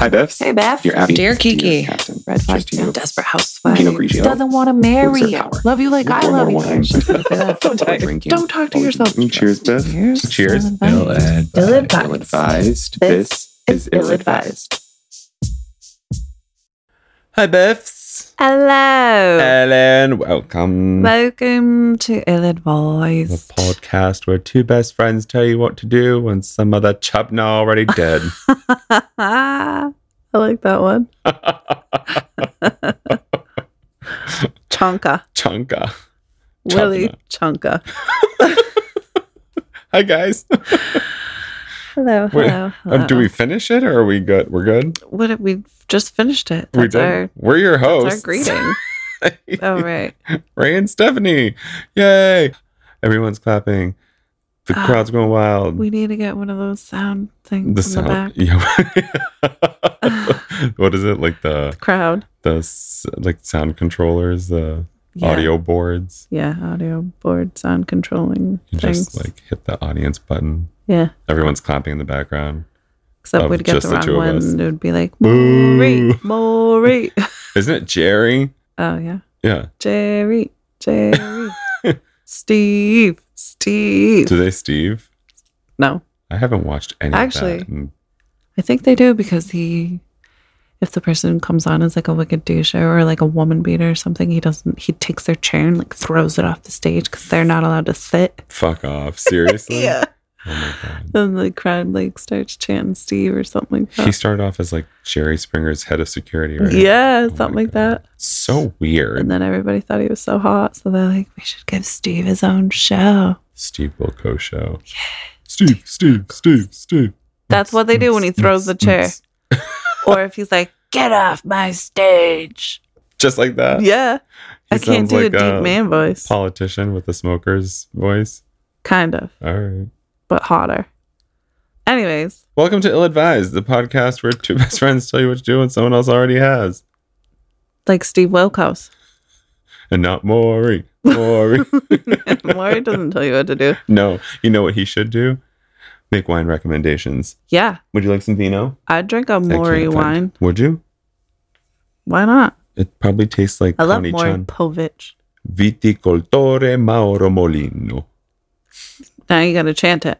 Hi, Bevs. Hey, Beth. You're Abby. Dear Kiki. Captain. Red flag. To you. Desperate housewife. Pinot Grigio. Doesn't want to marry you. Love you like More I love you. wine. Just gonna say that. Don't. Don't talk to yourself. Cheers, Beth. Cheers. Cheers. Ill-advised. Ill-advised. Ill-advised. This This is ill-advised. Hi, Biffs. Hello. Ellen, welcome. Welcome to Ill The Advised. podcast where two best friends tell you what to do when some other chubna already did. I like that one. Chonka. Chunka. Willie Chonka. Hi, guys. Hello. Wait, Hello. Um, do we finish it or are we good? We're good? What? We just finished it. we did. our, We're your that's hosts. our greeting. oh, right. Ray and Stephanie. Yay. Everyone's clapping. The Ah, crowd's going wild. We need to get one of those sound things the sound. the back. Yeah. what is it? Like the Crowd. the like sound controllers, the Yeah. audio boards. Yeah, audio board sound controlling You things. just like hit the audience button. Yeah. Everyone's clapping in the background. Except we'd get the wrong one. It would be like. Maury, Maury. Isn't it Jerry? oh, yeah. Yeah. Jerry, Jerry. Steve, Steve. Do they Steve? No, I haven't watched any Actually- of that. in- I think they do because he, if the person comes on as like a wicked doucher or like a woman beater or something, he doesn't, he takes their chair and like throws it off the stage because they're not allowed to sit. Fuck off. Seriously? Yeah. Oh. And the crowd like starts chanting Steve or something like that. He started off as like Jerry Springer's head of security, right? Yeah, Oh something like God. that. So weird. And then everybody thought he was so hot. So they're like, we should give Steve his own show. Steve Wilkos show. Steve, Steve, Steve, Steve. That's what they do when he throws the chair. or if he's like, get off my stage. Just like that. Yeah. He I can't do a like deep man voice. Politician with the smoker's voice. Kind of, All right. But hotter. Anyways, Welcome to Ill Advised, the podcast where two best friends tell you what to do when someone else already has. like Steve Wilkos. And not Maury. Maury. Maury doesn't tell you what to do. no. You know what he should do? Make wine recommendations. Yeah, Would you like some vino? I'd drink a Maury wine. Would you? Why not? It probably tastes like I love Maury. Povich. Viticoltore Mauro Molino. Now you got to chant it.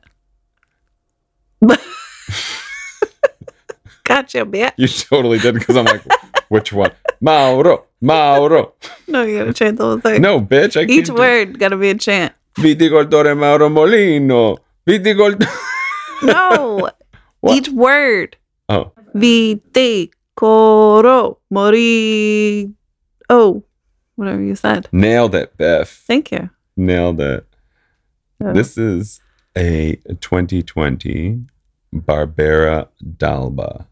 gotcha, bitch. You totally did because I'm like, which one? Mauro, Mauro. No, you got to chant the whole thing. No, bitch. I Each can't do- word got to be a chant. Viticoltore Mauro Molino. Viticoltore. No, What? each word. Oh, Vite, coro, mori. Oh, whatever you said. nailed it, Beth. Thank you. Nailed it. Oh. This is a 2020 Barbara d'Alba.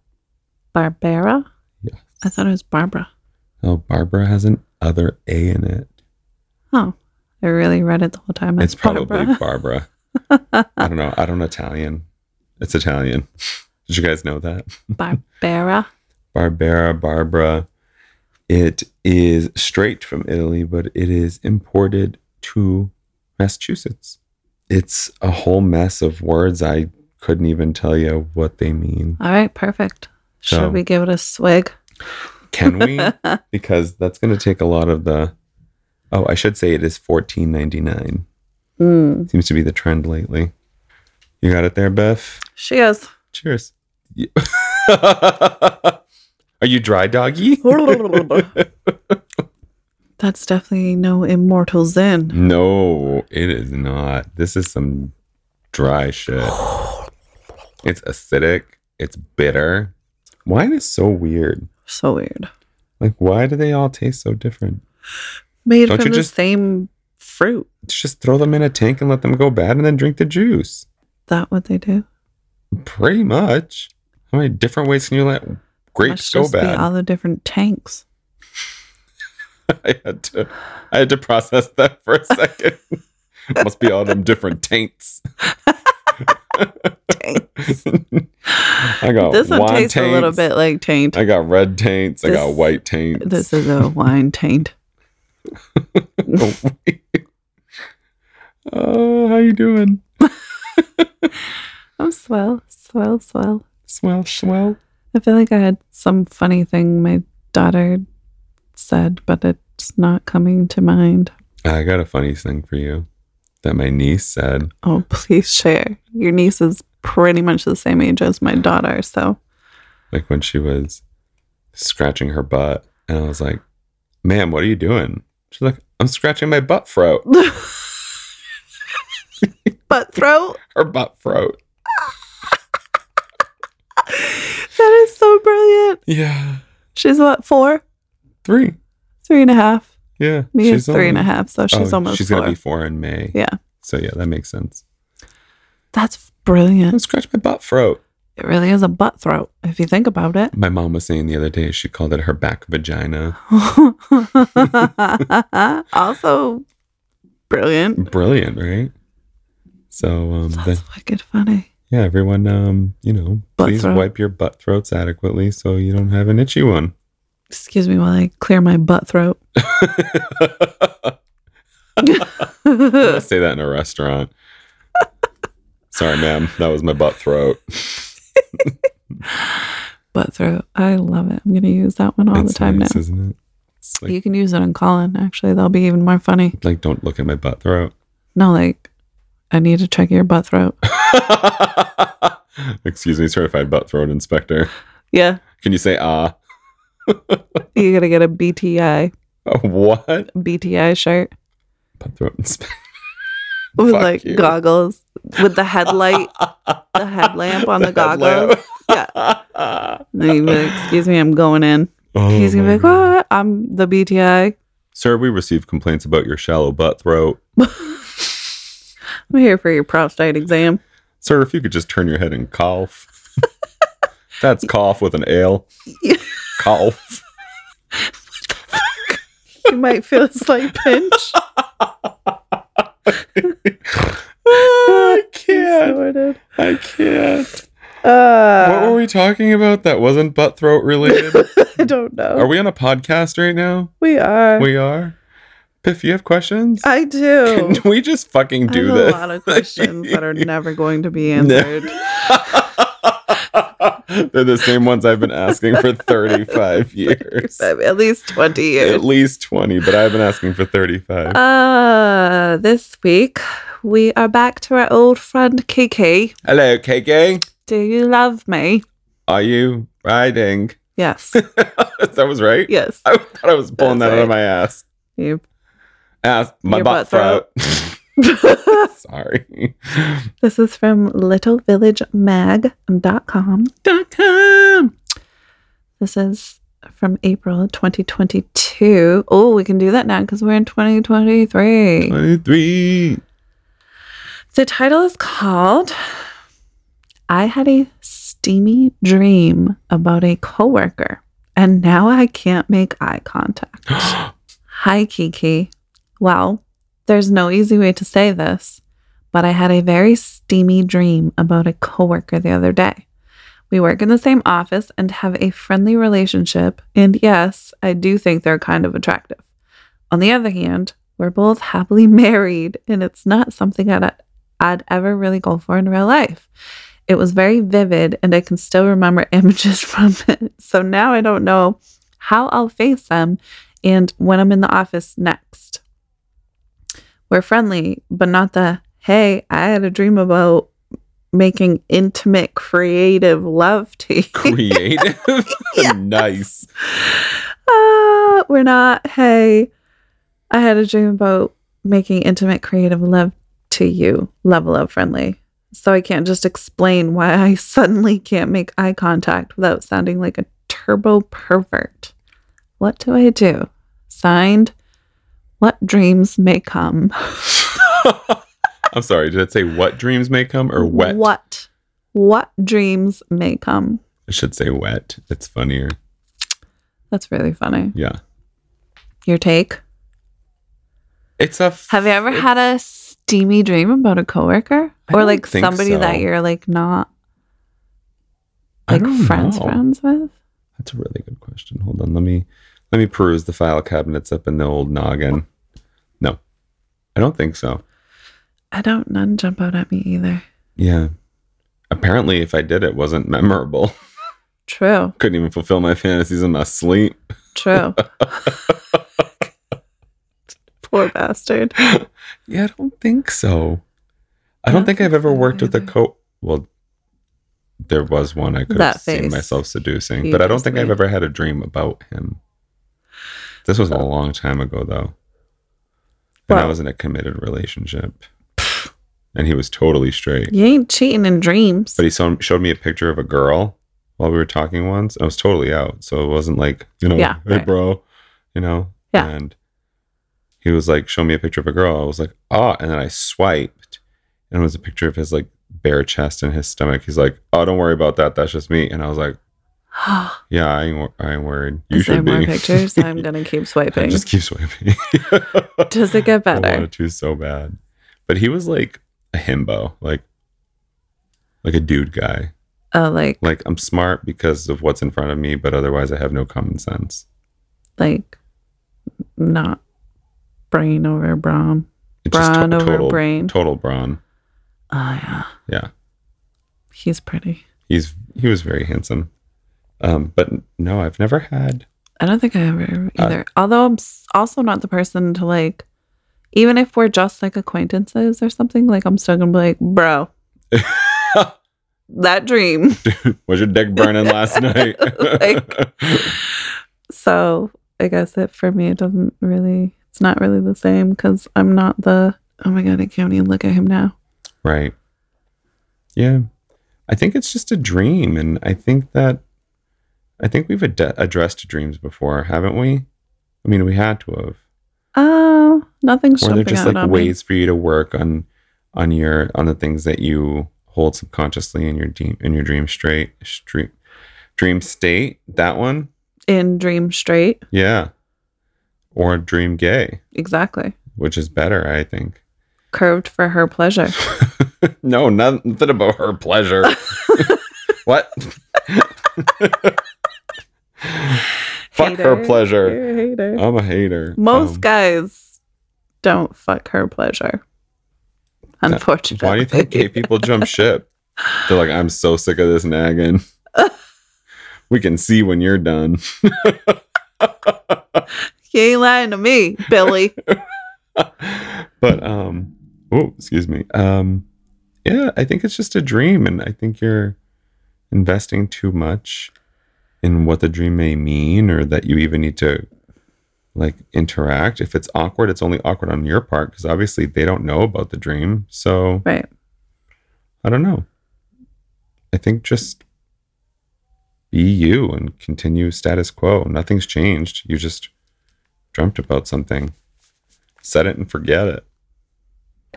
Barbara? Yes. I thought it was Barbara. Oh, Barbara has an other A in it. Oh, I really read it the whole time. It's probably Barbara. Barbara. I don't know. I don't know Italian. It's Italian. Did you guys know that? Barbara. Barbara, Barbara. It is straight from Italy, but it is imported to Massachusetts. It's a whole mess of words. I couldn't even tell you what they mean. All right, perfect. Should So- we give it a swig? Can we? because that's going to take a lot of the. Oh, I should say it is fourteen ninety nine. Mm. Seems to be the trend lately. You got it there, Beth. She is. Cheers. Are you dry doggy? That's definitely no immortal Zen. no, it is not. This is some dry shit. It's acidic. It's bitter. Wine is so weird. So weird. Like, why do they all taste so different? Made Don't from you the just- same fruit. Just throw them in a tank and let them go bad and then drink the juice. That what they do? Pretty much. How many different ways can you let grapes go bad? all the different tanks. I had to I had to process that for a second. Must be all them different taints. Tanks. I got this one tastes a little bit like taint. I got red taints. I got white taints. This is a wine taint. Oh, oh, how you doing? I'm swell, swell, swell. Swell, swell. I feel like I had some funny thing my daughter said, but it's not coming to mind. I got a funny thing for you that my niece said. Oh, please share. Your niece is pretty much the same age as my daughter, so like when she was scratching her butt. And I was like, ma'am, what are you doing? She's like, I'm scratching my butt throat. butt throat. Her butt throat. That is so brilliant. Yeah. She's what, four? Three. Three and a half. Yeah. Me is three and a half, so she's oh, almost She's four. gonna be four in May. Yeah. So yeah, that makes sense. That's brilliant. scratch my butt throat. It really is a butt throat, if you think about it. My mom was saying the other day she called it her back vagina. also brilliant. Brilliant, right? So um That's then, wicked funny. yeah, everyone um, you know, Butt please throat. wipe your butt throats adequately so you don't have an itchy one. Excuse me while I clear my butt throat. I'll say that in a restaurant. Sorry, ma'am. That was my butt throat. butt throat. I love it. I'm going to use that one all the time nice, now. isn't it? Like, You can use it on Colin, actually. That'll be even more funny. like, don't look at my butt throat. No, like, I need to check your butt throat. Excuse me, certified butt throat inspector. Yeah. Can you say ah? You got to get a BTI, what? BTI shirt Butt throat inspector. with like you. goggles with the headlight, the headlamp on the, goggles. Yeah. Then like, excuse me, I'm going in. Oh He's going to be like, what? I'm the BTI. Sir, we received complaints about your shallow butt throat. I'm here for your prostate exam. Sir, if you could just turn your head and cough. That's cough with an L. Yeah. Cough. You might feel a slight pinch. I can't. I can't. Uh, What were we talking about that wasn't butt throat related? I don't know. Are we on a podcast right now? we are. We are. Biff, you have questions? I do. Can we just fucking I do have this? a lot of questions that are never going to be answered. They're the same ones I've been asking for 35 years. At least 20 years. At least 20, but I've been asking for 35. Uh, this week, we are back to our old friend Kiki. Hello, Kiki. Do you love me? Are you riding? Yes. that was right? yes. I thought I was pulling That's that out of my ass. You. Ass, my butt, butt throat. Sorry. this is from littlevillagemag.com. Dot com. This is from April 2022. Oh, we can do that now because we're in 2023. 23. The title is called I Had a Steamy Dream About a Coworker, and Now I Can't Make Eye Contact. Hi, Kiki. Well, there's no easy way to say this, but I had a very steamy dream about a coworker the other day. We work in the same office and have a friendly relationship, and yes, I do think they're kind of attractive. On the other hand, we're both happily married, and it's not something I'd, I'd ever really go for in real life. It was very vivid, and I can still remember images from it. So now I don't know how I'll face them and when I'm in the office next. We're friendly, but not the hey, I had a dream about making intimate, creative love to you. Creative. Nice. Ah, we're not, hey, I had a dream about making intimate, creative love to you, level of friendly. So I can't just explain why I suddenly can't make eye contact without sounding like a turbo pervert. What do I do? Signed, What Dreams May Come. I'm sorry. Did it say what dreams may come or wet? What? What dreams may come? I should say wet. It's funnier. That's really funny. Yeah. Your take? It's a. f- Have you ever had a steamy dream about a coworker or like somebody so. that you're like not like friends know. friends with? That's a really good question. Hold on. Let me let me peruse the file cabinets up in the old noggin. No, I don't think so. I don't none jump out at me either. Yeah. Apparently, if I did, it wasn't memorable. True. Couldn't even fulfill my fantasies in my sleep. True. Poor bastard. Yeah, I don't think so. I don't think I've ever worked with a co. Well, there was one I could That have seen myself seducing, but I don't think I've ever had a dream about him. This was a long time ago, though. And I was in a committed relationship, and he was totally straight. You ain't cheating in dreams. But he saw, showed me a picture of a girl while we were talking once. I was totally out, so it wasn't like you know, Yeah, hey right. bro, you know. Yeah. And he was like, show me a picture of a girl. I was like, oh, and then I swiped, and it was a picture of his like bare chest and his stomach. He's like, oh, don't worry about that. That's just me. And I was like, yeah, I ain't, I ain't worried. You Is there should more pictures? I'm gonna keep swiping. Just keep swiping. Does it get better? I wanted to so bad, but he was like a himbo, like like a dude guy. Oh, like Like I'm smart because of what's in front of me, but otherwise I have no common sense. like not brain over brawn. Brawn to- over total, brain. Total brawn. Oh yeah. Yeah. He's pretty. He's he was very handsome. Um, but no, I've never had. I don't think I ever Uh, either. Although I'm also not the person to like, even if we're just like acquaintances or something, like I'm still gonna be like, bro, that dream. Was your dick burning last night? Like- So I guess it for me, it doesn't really, it's not really the same because I'm not the, oh my God, I can't even look at him now. right. Yeah. I think it's just a dream, and I think that I think we've ad- addressed dreams before, haven't we? I mean, we had to have. Oh, nothing's or they're just like ways for you to work on on your on the things that you hold subconsciously in your dream in your dream straight stream dream state that one. In Dream Straight. yeah or dream gay Exactly. which is better i think Curved for her pleasure. no nothing about her pleasure what fuck her pleasure You're a hater. i'm a hater Most Um, guys don't fuck her pleasure. Unfortunately. why do you think gay people jump ship they're like i'm so sick of this nagging we can see when you're done You ain't lying to me, Billy. but um oh excuse me um yeah i think it's just a dream and i think you're investing too much in what the dream may mean or that you even need to like interact if it's awkward it's only awkward on your part because obviously they don't know about the dream so right. i don't know i think just be you and continue status quo nothing's changed you just dreamt about something set it and forget it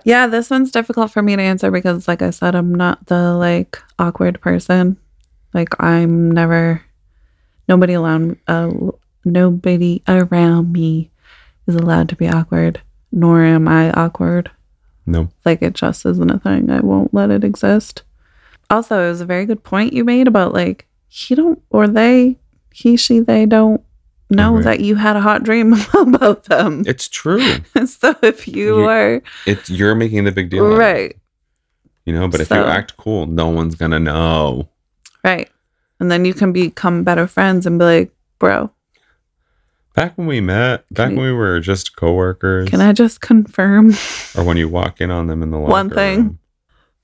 Yeah, this one's difficult for me to answer because, like I said, I'm not the like awkward person. Like I'm never. Nobody around. Uh, nobody around me is allowed to be awkward. Nor am I awkward. no Like it just isn't a thing. I won't let it exist. Also, it was a very good point you made about like he don't or they, he, she, they don't know Right. that you had a hot dream about them. It's true. so if you You- are It's you're making the big deal. out of it, right, You know, but if you act cool, no one's gonna know. right, and then you can become better friends and be like, bro, Back when we met, back when we were just coworkers, can I just confirm or when you walk in on them in the locker One thing. room.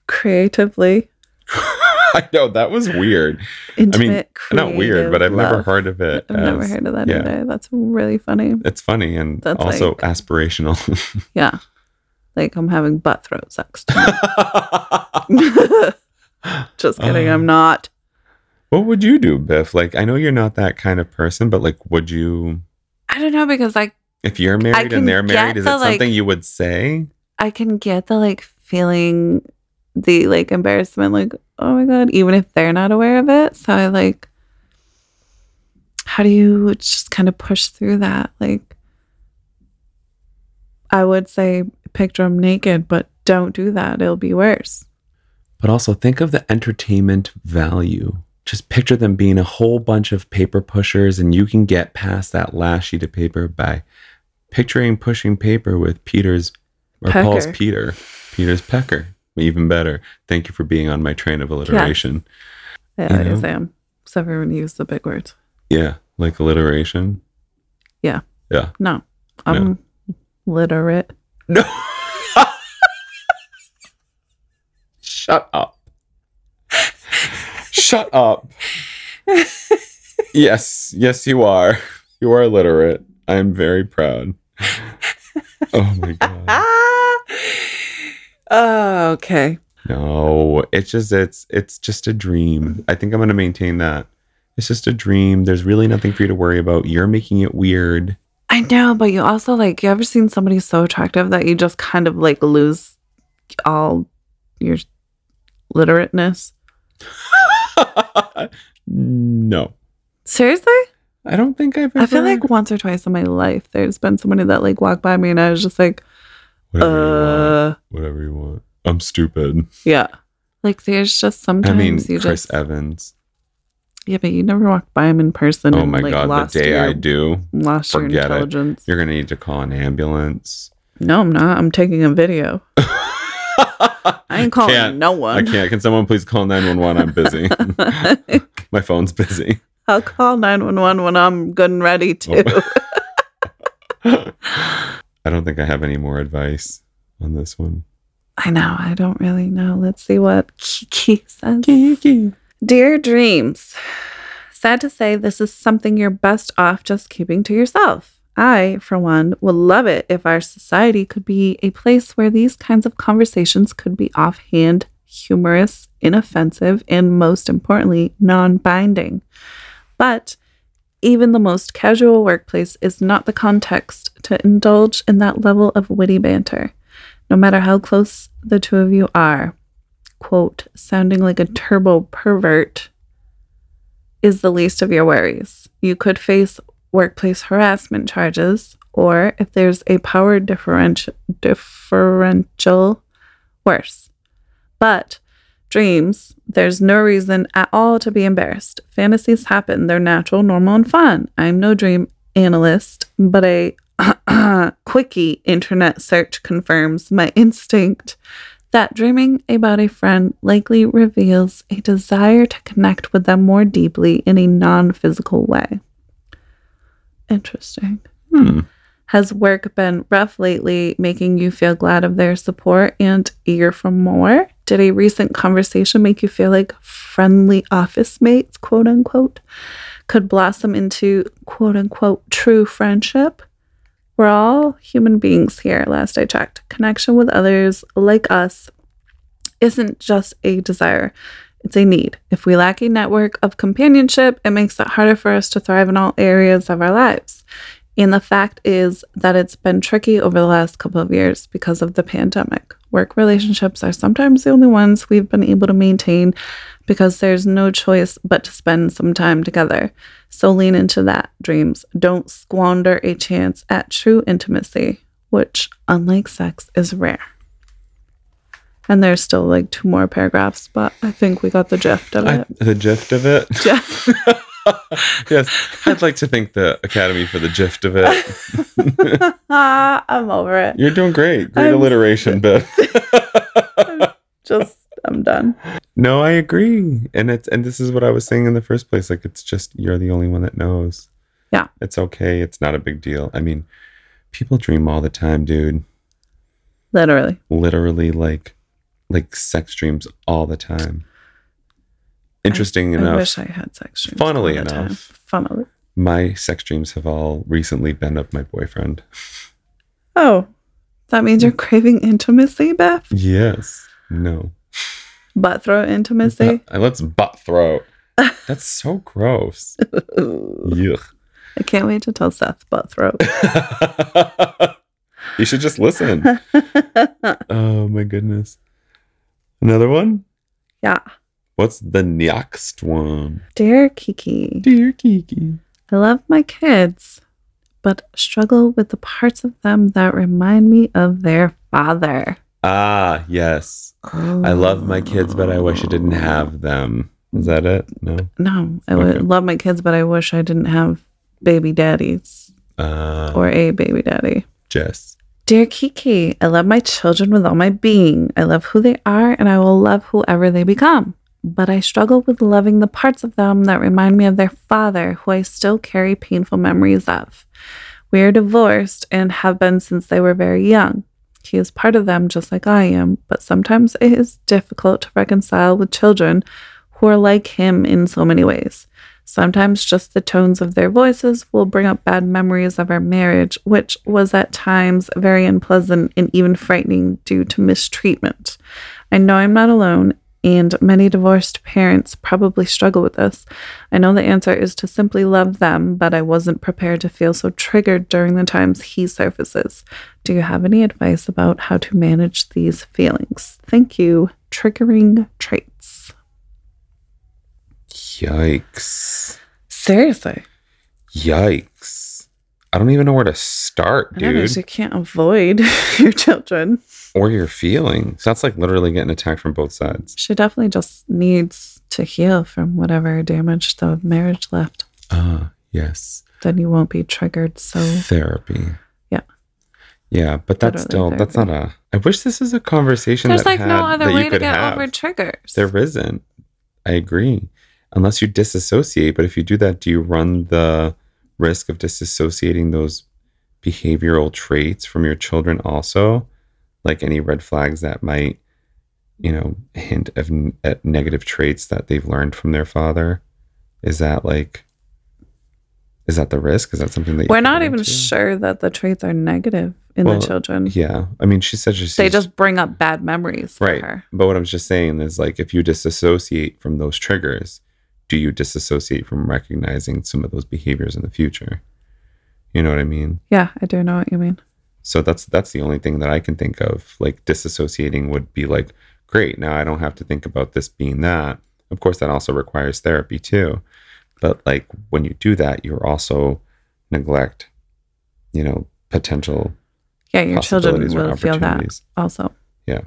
creatively I know that was weird. intimate? Not weird, but I've creative never heard of it. I've never heard of that yeah. either. That's really funny. It's funny and That's also like- aspirational. Yeah, like I'm having butt throat sex. just kidding. Uh, I'm not. What would you do, Biff? Like, I know you're not that kind of person, but like, would you? I don't know because like If you're married and they're married, is the, it something like- you would say? I can get the like feeling the like embarrassment, like, oh my God, even if they're not aware of it. So I like, how do you just kind of push through that? Like, I would say picture them naked, but don't do that. It'll be worse. But also think of the entertainment value. Just picture them being a whole bunch of paper pushers, and you can get past that last sheet of paper by picturing pushing paper with Peter's or Pecker. Paul's Peter, Peter's pecker. Even better. Thank you for being on my train of alliteration. Yeah, You I know? am. Except for when you use the big words. Yeah, like alliteration. Yeah. Yeah. No, I'm literate. No. Shut up. Shut up. yes, yes, you are. You are literate. I am very proud. Oh my god. Oh, okay. No, it's just it's it's just a dream. I think I'm gonna maintain that. It's just a dream. There's really nothing for you to worry about. You're making it weird. I know, but you also like you ever seen somebody so attractive that you just kind of like lose all your literateness? no. Seriously? I don't think I've ever I feel like once or twice in my life there's been somebody that like walked by me and I was just like, whatever you want. uh Whatever you want. I'm stupid. yeah. Like there's just sometimes I mean you Chris just Evans. Yeah, but you never walked by him in person Oh and my like god, the day your I do, lost your forget it. intelligence. you're gonna need to call an ambulance. No, I'm not. I'm taking a video. I ain't calling Can't. no one. I can't. Can someone please call 911? I'm busy. My phone's busy. I'll call 911 when I'm good and ready to. Oh. I don't think I have any more advice on this one. I know. I don't really know. Let's see what Kiki says. Kiki. Dear dreams, sad to say, this is something you're best off just keeping to yourself. I, for one, would love it if our society could be a place where these kinds of conversations could be offhand, humorous, inoffensive, and most importantly, non binding. But even the most casual workplace is not the context to indulge in that level of witty banter, no matter how close the two of you are quote, sounding like a turbo pervert is the least of your worries. You could face workplace harassment charges, or if there's a power differential, differential worse. But dreams, there's no reason at all to be embarrassed. Fantasies happen, they're natural, normal, and fun. I'm no dream analyst, but a quickie internet search confirms my instinct that dreaming about a friend likely reveals a desire to connect with them more deeply in a non physical way. Interesting. Hmm. Has work been rough lately, making you feel glad of their support and eager for more? Did a recent conversation make you feel like friendly office mates, quote unquote, could blossom into quote unquote true friendship? We're all human beings here, last I checked. Connection with others like us isn't just a desire, it's a need. If we lack a network of companionship, it makes it harder for us to thrive in all areas of our lives. And the fact is that it's been tricky over the last couple of years because of the pandemic. Work relationships are sometimes the only ones we've been able to maintain because there's no choice but to spend some time together. So lean into that, dreams. Don't squander a chance at true intimacy, which, unlike sex, is rare. And there's still like two more paragraphs, but I think we got the gist of I, it. the gist of it. Gist. yes, I'd like to thank the Academy for the gist of it. I'm over it. You're doing great. Great I'm- alliteration, Beth. Just, I'm done. no, I agree. And it's and this is what I was saying in the first place. Like it's just you're the only one that knows. Yeah. It's okay. It's not a big deal. I mean, people dream all the time, dude. Literally. Literally like like sex dreams all the time. Interesting I enough. I wish I had sex dreams. Funnily all the time. enough. Funnily. my sex dreams have all recently been of my boyfriend. Oh, that means you're craving intimacy, Beth? Yes. No. Butt throat intimacy? Uh, let's butt throat. That's so gross. Yuck. I can't wait to tell Seth butt throat. you should just listen. Oh my goodness. Another one? yeah. What's the next one? Dear Kiki, Dear Kiki. I love my kids, but struggle with the parts of them that remind me of their father. Ah, yes. I love my kids, but I wish I didn't have them. Is that it? No. No, I Okay. would love my kids, but I wish I didn't have baby daddies Uh, or a baby daddy. Jess. Dear Kiki, I love my children with all my being. I love who they are and I will love whoever they become. but I struggle with loving the parts of them that remind me of their father, who I still carry painful memories of. We are divorced and have been since they were very young. He is part of them just like I am, but sometimes it is difficult to reconcile with children who are like him in so many ways. Sometimes just the tones of their voices will bring up bad memories of our marriage, which was at times very unpleasant and even frightening due to mistreatment. I know I'm not alone, and many divorced parents probably struggle with this. I know the answer is to simply love them, but I wasn't prepared to feel so triggered during the times he surfaces. Do you have any advice about how to manage these feelings? Thank you. Triggering traits. Yikes. Seriously. Yikes. I don't even know where to start, I know, dude. you can't avoid your children. Or your feelings. That's like literally getting attacked from both sides. She definitely just needs to heal from whatever damage the marriage left. Ah, yes. Then you won't be triggered so Therapy. Yeah. Yeah, but that's Literally still that's not a I wish this is a conversation There's that like no other way to get have. over triggers. There isn't. I agree. Unless you disassociate, but if you do that, do you run the risk of disassociating those behavioral traits from your children also? Like any red flags that might, you know, hint of at negative traits that they've learned from their father? Is that like is that the risk? Is that something that you We're not even into? sure that the traits are negative in Well, the children. Yeah. I mean, she said she's They just bring up bad memories for Right. her. But what I'm just saying is like if you disassociate from those triggers, do you disassociate from recognizing some of those behaviors in the future? You know what I mean? Yeah, I do know what you mean. So that's that's the only thing that I can think of. Like disassociating would be like, great, now I don't have to think about this being that. Of course, that also requires therapy too. But like when you do that, you're also neglect, you know, potential Yeah, your children will feel that also. Yeah.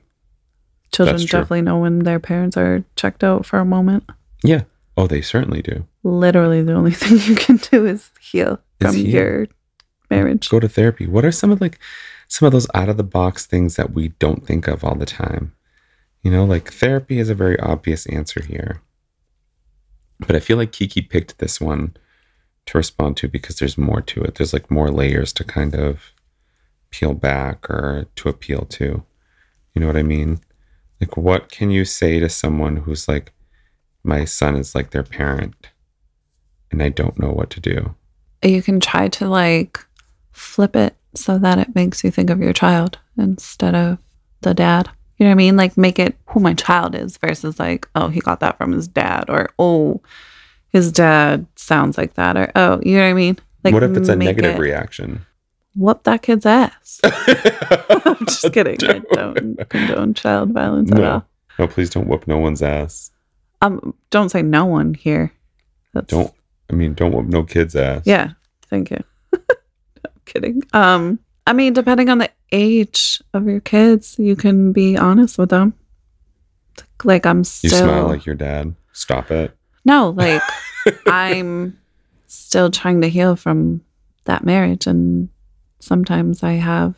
Children definitely know when their parents are checked out for a moment. Yeah. Oh, they certainly do. Literally, the only thing you can do is heal Is from heal. your marriage. go to therapy what are some of like some of those out of the box things that we don't think of all the time you know like therapy is a very obvious answer here but i feel like kiki picked this one to respond to because there's more to it there's like more layers to kind of peel back or to appeal to you know what i mean like what can you say to someone who's like my son is like their parent and i don't know what to do you can try to like flip it so that it makes you think of your child instead of the dad. You know what I mean? Like make it who my child is versus like, oh, he got that from his dad or oh, his dad sounds like that or oh, you know what I mean? Like what if it's a negative it- reaction Whoop that kid's ass. I'm just kidding. I Don't. don't condone child violence at all. No, please don't whoop no one's ass. Um, don't say no one here. That's, Don't. I mean, don't whoop no kid's ass. Yeah, thank you. I'm kidding. Um, I mean, depending on the age of your kids, you can be honest with them. Like I'm still. You smile like your dad. Stop it. no, like I'm still trying to heal from that marriage, and sometimes I have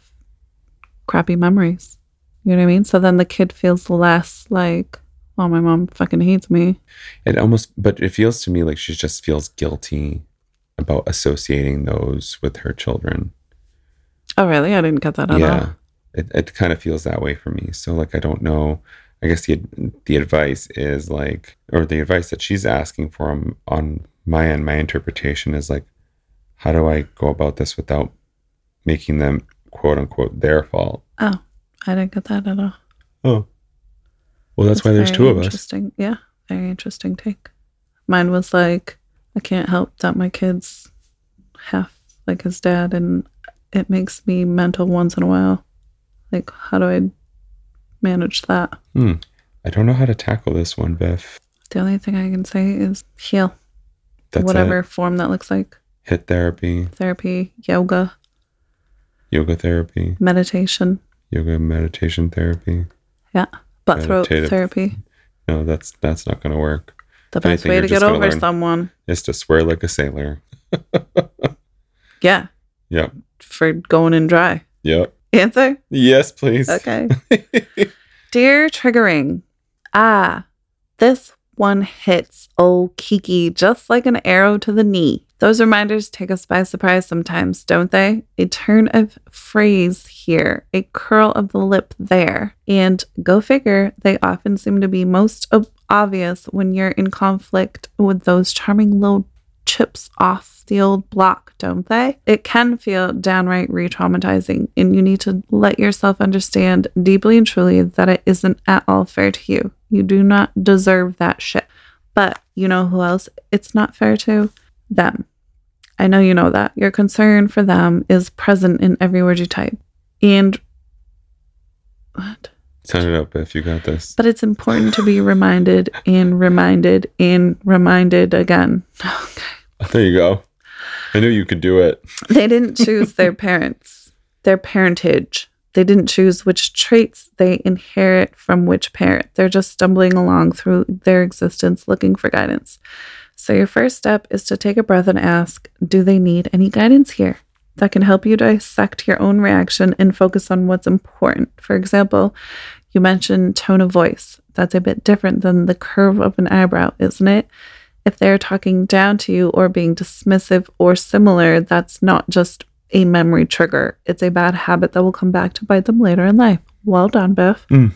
crappy memories. You know what I mean? So then the kid feels less like, oh, my mom fucking hates me. It almost, but it feels to me like she just feels guilty about associating those with her children. Oh, really? I didn't get that at all. yeah, it, it kind of feels that way for me. So like, I don't know. I guess the the advice is like, or the advice that she's asking for on, on my end, my interpretation is like, how do I go about this without making them quote unquote their fault? Oh, I didn't get that at all. Oh, well, that's, why there's two of us. Interesting. Yeah, very interesting take. Mine was like, I can't help that my kids half like his dad, and it makes me mental once in a while. Like, how do I manage that? Hmm. I don't know how to tackle this one, Biff. The only thing I can say is heal, That's whatever it. form that looks like. Hit therapy, Therapy, yoga, yoga therapy, meditation, yoga meditation therapy. Throat therapy. No, that's that's not going to work. The best way to get over someone. Is to swear like a sailor. Yeah, Yep. for going in dry. Yep. Answer? Yes, please. Okay. Dear triggering. Ah, this one hits, oh Kiki, just like an arrow to the knee. Those reminders take us by surprise sometimes, don't they? A turn of phrase here, a curl of the lip there. And go figure, they often seem to be most ob- obvious when you're in conflict with those charming little chips off the old block, don't they? It can feel downright re traumatizing, and you need to let yourself understand deeply and truly that it isn't at all fair to you. You do not deserve that shit. But you know who else it's not fair to? Them. I know you know that. Your concern for them is present in every word you type. And what? Turn it up if you got this. But it's important to be reminded and reminded and reminded again. Okay. There you go. I knew you could do it. They didn't choose their parents, their parentage. They didn't choose which traits they inherit from which parent. They're just stumbling along through their existence looking for guidance. So, your first step is to take a breath and ask Do they need any guidance here? That can help you dissect your own reaction and focus on what's important. For example, you mentioned tone of voice. That's a bit different than the curve of an eyebrow, isn't it? If they're talking down to you or being dismissive or similar, that's not just a memory trigger. It's a bad habit that will come back to bite them later in life. Well done, Biff. Mm.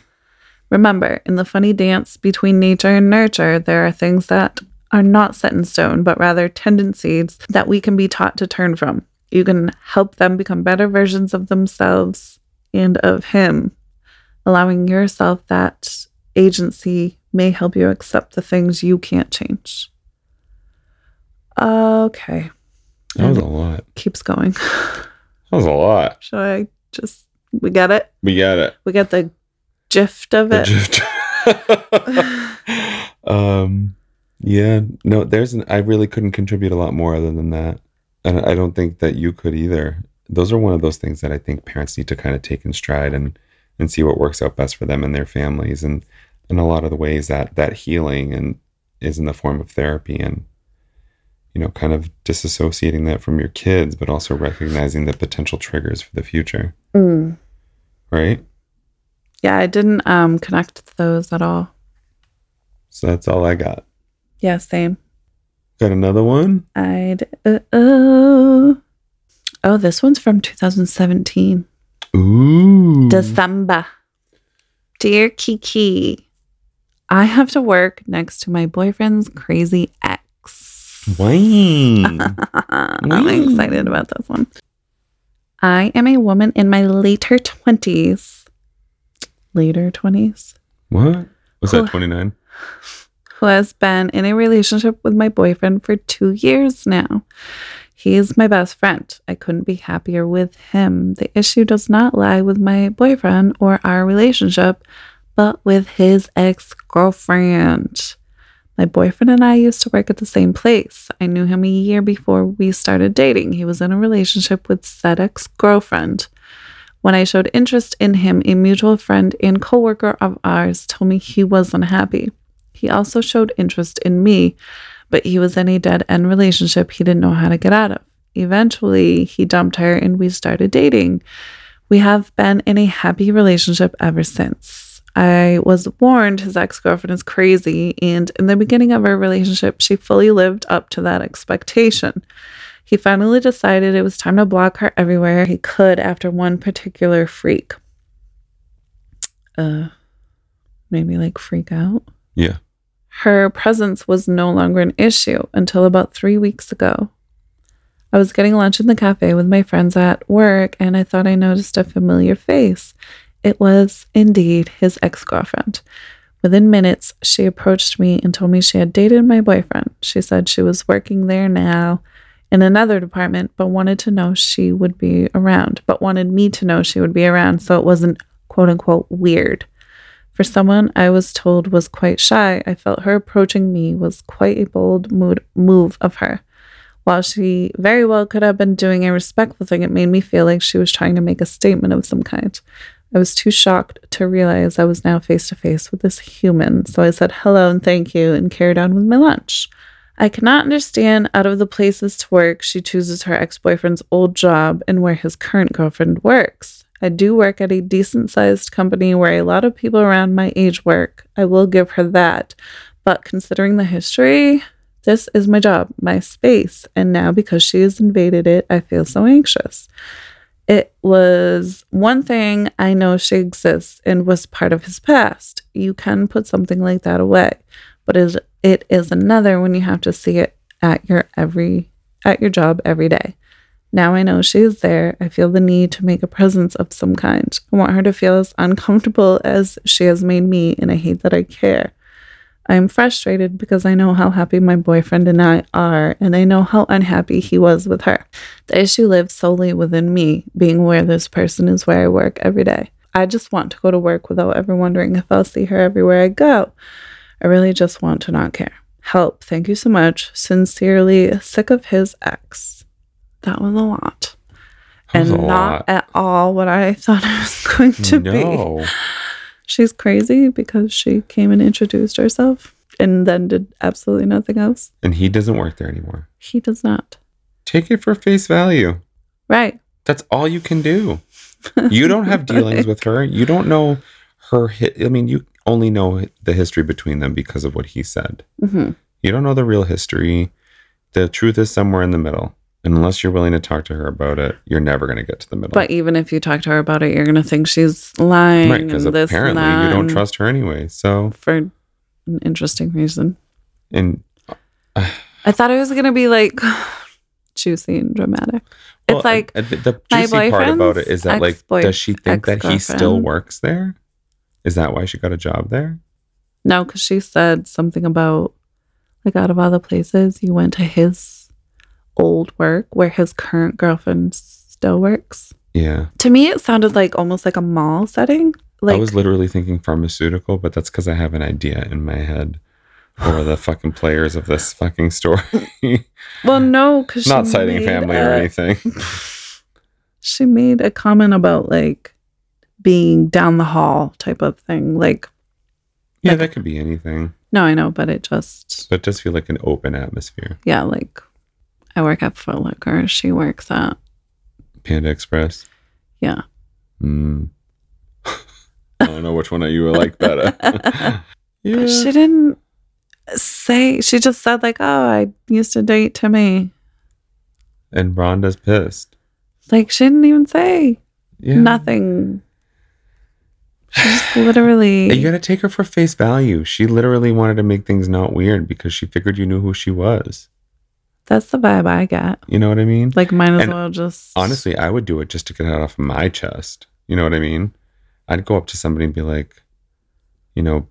Remember, in the funny dance between nature and nurture, there are things that are not set in stone, but rather tendencies that we can be taught to turn from. You can help them become better versions of themselves and of Him. Allowing yourself that agency may help you accept the things you can't change. Okay, That was a lot. keeps going. That was a lot. Should I just, we get it? We got it. We get the gift of it. um, yeah. No, there's an. I really couldn't contribute a lot more other than that, and I don't think that you could either. Those are one of those things that I think parents need to kind of take in stride and and see what works out best for them and their families, and and a lot of the ways that that healing and is in the form of therapy and you know kind of disassociating that from your kids but also recognizing the potential triggers for the future Mm. right Yeah, I didn't um connect those at all. so that's all i got Yeah, same. got another one I d- uh, oh oh this one's from 2017 Ooh. December. Dear Kiki, I have to work next to my boyfriend's crazy ex. Wayne. I'm excited about this one. I am a woman in my later 20s. Later 20s? what? Was that 29? Who has been in a relationship with my boyfriend for two years now. He is my best friend. I couldn't be happier with him. The issue does not lie with my boyfriend or our relationship, but with his ex girlfriend. My boyfriend and I used to work at the same place. I knew him a year before we started dating. He was in a relationship with said ex girlfriend. When I showed interest in him, a mutual friend and coworker of ours told me he was unhappy. He also showed interest in me, but he was in a dead end relationship he didn't know how to get out of. Eventually, he dumped her and we started dating. We have been in a happy relationship ever since. I was warned his ex girlfriend is crazy, and in the beginning of our relationship, she fully lived up to that expectation. He finally decided it was time to block her everywhere he could after one particular freak. Uh, maybe like freak out Yeah. her presence was no longer an issue until about three weeks ago. I was getting lunch in the cafe with my friends at work and I thought I noticed a familiar face. It was indeed his ex girlfriend. Within minutes, she approached me and told me she had dated my boyfriend. She said she was working there now in another department, but wanted to know she would be around, but wanted me to know she would be around so it wasn't quote unquote weird. For someone I was told was quite shy, I felt her approaching me was quite a bold mood, move of her. While she very well could have been doing a respectful thing, it made me feel like she was trying to make a statement of some kind. I was too shocked to realize I was now face to face with this human, so I said hello and thank you and carried on with my lunch. I cannot understand out of the places to work she chooses her ex boyfriend's old job and where his current girlfriend works. I do work at a decent sized company where a lot of people around my age work. I will give her that. But considering the history, this is my job, my space. And now because she has invaded it, I feel so anxious. It was one thing I know she exists and was part of his past. You can put something like that away, but it is another when you have to see it at your every at your job every day. Now I know she is there. I feel the need to make a presence of some kind. I want her to feel as uncomfortable as she has made me, and I hate that I care. I am frustrated because I know how happy my boyfriend and I are, and I know how unhappy he was with her. The issue lives solely within me, being aware this person is where I work every day. I just want to go to work without ever wondering if I'll see her everywhere I go. I really just want to not care. Help. Thank you so much. Sincerely, sick of his ex. That was a lot. Was and a not lot. at all what I thought it was going to be. She's crazy because she came and introduced herself and then did absolutely nothing else. And he doesn't work there anymore. He does not. Take it for face value. Right. That's all you can do. You don't have dealings with her. You don't know her hit. I mean, you only know the history between them because of what he said. hmm You don't know the real history. The truth is somewhere in the middle. Unless you're willing to talk to her about it, you're never going to get to the middle. But even if you talk to her about it, you're going to think she's lying. right, because and this and apparently you don't trust her anyway. So, For an interesting reason. and I thought it was going to be like juicy and dramatic. well, it's like uh, the, the juicy part about it is that, like, does she think that he still works there? Is that why she got a job there? No, because she said something about like out of all the places you went to his old work where his current girlfriend still works. Yeah. To me, it sounded like almost like a mall setting. Like I was literally thinking pharmaceutical, but that's because I have an idea in my head for the fucking players of this fucking story. well, no, because she's Not citing family or anything. She made a comment about like being down the hall type of thing. Like, Yeah, Like- that could be anything, no, I know, but it just but it does feel like an open atmosphere. yeah, like I work at Foot Locker. She works at Panda Express. yeah. Mm. I don't know which one of you would like better. yeah. But she didn't say. She just said like, "Oh, I used to date Timmy." and Rhonda's pissed. Like she didn't even say Yeah. nothing. She just literally. You gotta take her for face value. She literally wanted to make things not weird because she figured you knew who she was. That's the vibe I get. You know what I mean? Like, might as And well just Honestly, I would do it just to get it off my chest. You know what I mean? I'd go up to somebody and be like, you know,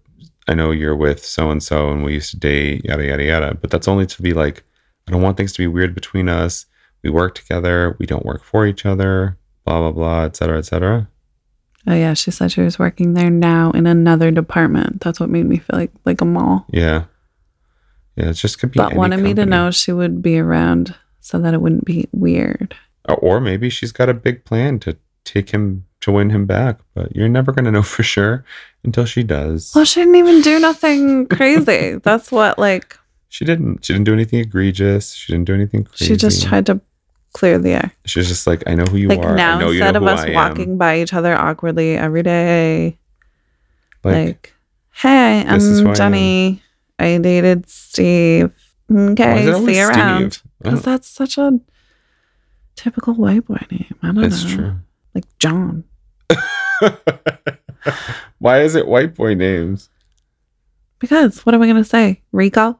I know you're with so and so and we used to date, yada, yada, yada. But that's only to be like, I don't want things to be weird between us. We work together. We don't work for each other, blah, blah, blah, et cetera, et cetera. Oh yeah, she said she was working there now in another department. That's what made me feel like like a mall. Yeah. Yeah, it's just could be. But wanted me to know she would be around so that it wouldn't be weird. Or- Or maybe she's got a big plan to take him to win him back, but you're never going to know for sure until she does. Well, she didn't even do nothing crazy. That's what like She didn't. She didn't do anything egregious. She didn't do anything crazy. she just tried to clear the air. She was just like, I know who you like are. now I know you instead of us I am. walking by each other awkwardly every day, Like, like, hey, this is who I I'm am. Jenny. I dated Steve. Okay, see you around. Because that's such a typical white boy name. I don't That's know. true. Like John. Why is it white boy names? Because what am I gonna say? Rico?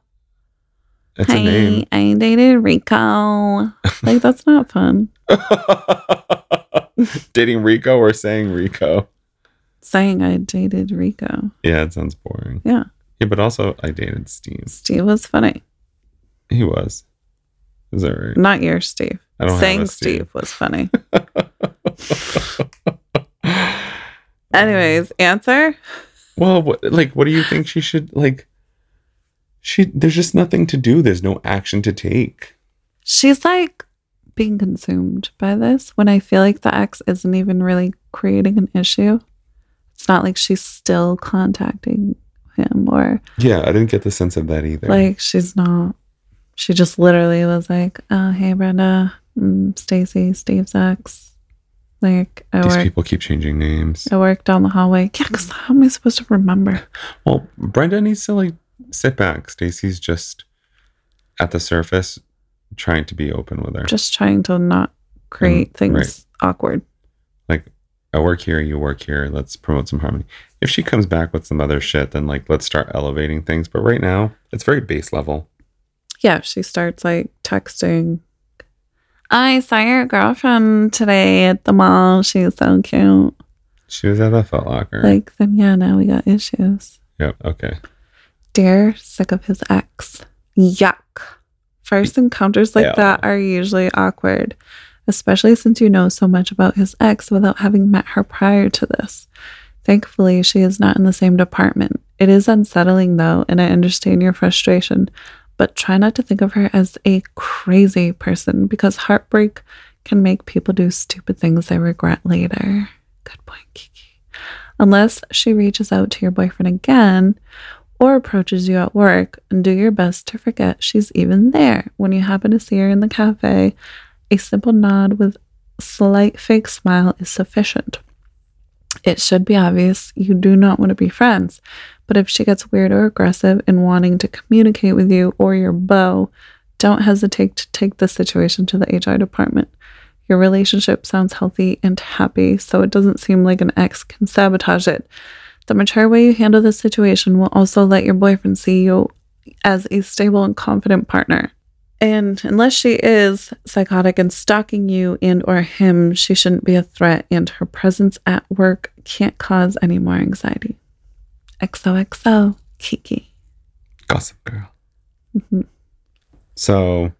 It's hey, a name. I dated Rico. like that's not fun. Dating Rico or saying Rico? Saying I dated Rico. Yeah, it sounds boring. Yeah. Yeah, but also I dated Steve. Steve was funny. He was. Is that right? Not your Steve. I don't Saying Steve. Steve. was funny. Anyways, answer. Well, what, like, what do you think she should like? She there's just nothing to do. There's no action to take. She's like being consumed by this when I feel like the ex isn't even really creating an issue. It's not like she's still contacting him or Yeah, I didn't get the sense of that either. like she's not. She just literally was like, "Oh, hey, Brenda, mm, Stacy, Steve's ex." Like I These work, people keep changing names. I work down the hallway. Yeah, because how am I supposed to remember? Well, Brenda needs to like sit back. Stacy's just at the surface trying to be open with her. Just trying to not create Mm, things right. awkward. like I work here, you work here. Let's promote some harmony. If she comes back with some other shit, then like let's start elevating things. But right now, it's very base level. Yeah, she starts like texting. I saw your girlfriend today at the mall. She's so cute. She was at a Foot Locker. Like, then yeah, now we got issues. yep. Okay. Dear, sick of his ex. Yuck. First encounters like that are usually awkward, especially since you know so much about his ex without having met her prior to this. Thankfully, she is not in the same department. It is unsettling though, and I understand your frustration, but try not to think of her as a crazy person because heartbreak can make people do stupid things they regret later. Good point, Kiki. Unless she reaches out to your boyfriend again or approaches you at work, and do your best to forget she's even there. When you happen to see her in the cafe, a simple nod with slight fake smile is sufficient. It should be obvious you do not want to be friends, but if she gets weird or aggressive in wanting to communicate with you or your beau, don't hesitate to take the situation to the HR department. Your relationship sounds healthy and happy, so it doesn't seem like an ex can sabotage it. The mature way you handle this situation will also let your boyfriend see you as a stable and confident partner. And unless she is psychotic and stalking you and or him, she shouldn't be a threat and her presence at work can't cause any more anxiety. XOXO Kiki. Gossip Girl. Mm-hmm. So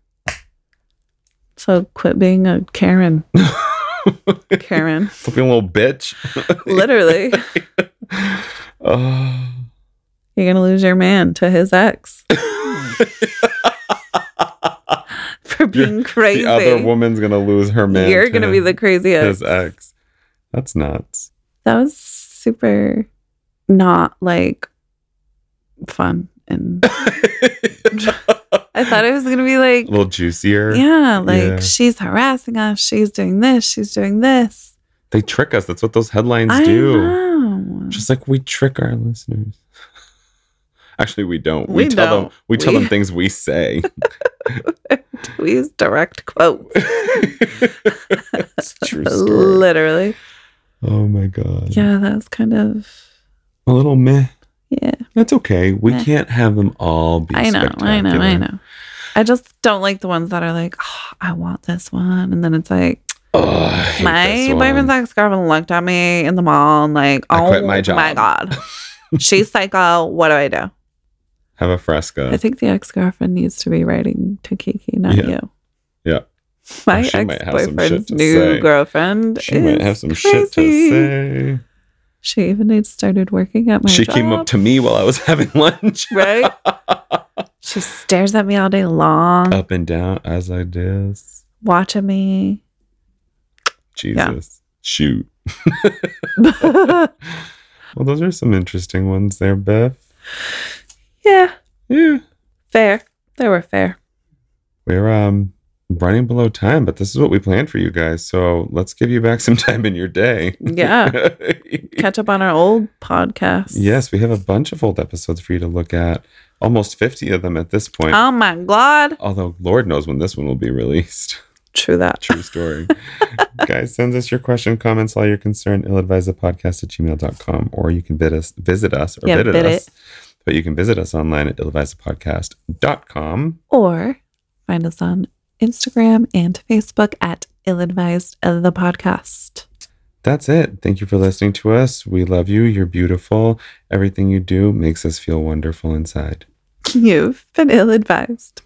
So quit being a Karen. Karen. Stop being a little bitch. Literally. oh. You're gonna lose your man to his ex for being crazy. The other woman's gonna lose her man. You're gonna be the crazy ex. his ex. That's nuts. That was super not like fun. And I thought it was gonna be like, a little juicier. yeah, like Yeah. she's harassing us, she's doing this, she's doing this. They trick us. That's what those headlines I do. know. Just like we trick our listeners. Actually, we don't. We tell them. don't. We tell We- them things we say. we use direct quotes. it's true story. Literally. Oh my god. Yeah, that was kind of A little meh. yeah. That's okay. We Meh. can't have them all be. I know, I know, I know. I just don't like the ones that are like, oh, I want this one. And then it's like, Oh, my boyfriend's ex girlfriend looked at me in the mall and like, oh my job." my God. She's psycho. What do I do? Have a fresca. I think the ex girlfriend needs to be writing to Kiki, not Yeah. you. Yeah. My ex might have some shit boyfriend's new say. girlfriend. she might have some shit to say. She even had started working at my she job. came up to me while I was having lunch. right? she stares at me all day long, Up and down as I did. watching me. Jesus. Shoot. Well, those are some interesting ones there, Beth. Yeah, Yeah. fair. They were fair. We're um running below time, but this is what we planned for you guys. So let's give you back some time in your day. Yeah. Catch up on our old podcast. yes, we have a bunch of old episodes for you to look at. Almost 50 of them at this point. Oh my God. Although Lord knows when this one will be released. True that. True story. Guys, send us your question, comments, all your concern, illadvisedpodcast at gmail.com, or you can bid us, visit us or Yeah, bid, bid us. But you can visit us online at illadvisedpodcast.com. Or find us on Instagram and Facebook at Ill Advised the Podcast. That's it. Thank you for listening to us. We love you. You're beautiful. Everything you do makes us feel wonderful inside. You've been ill advised.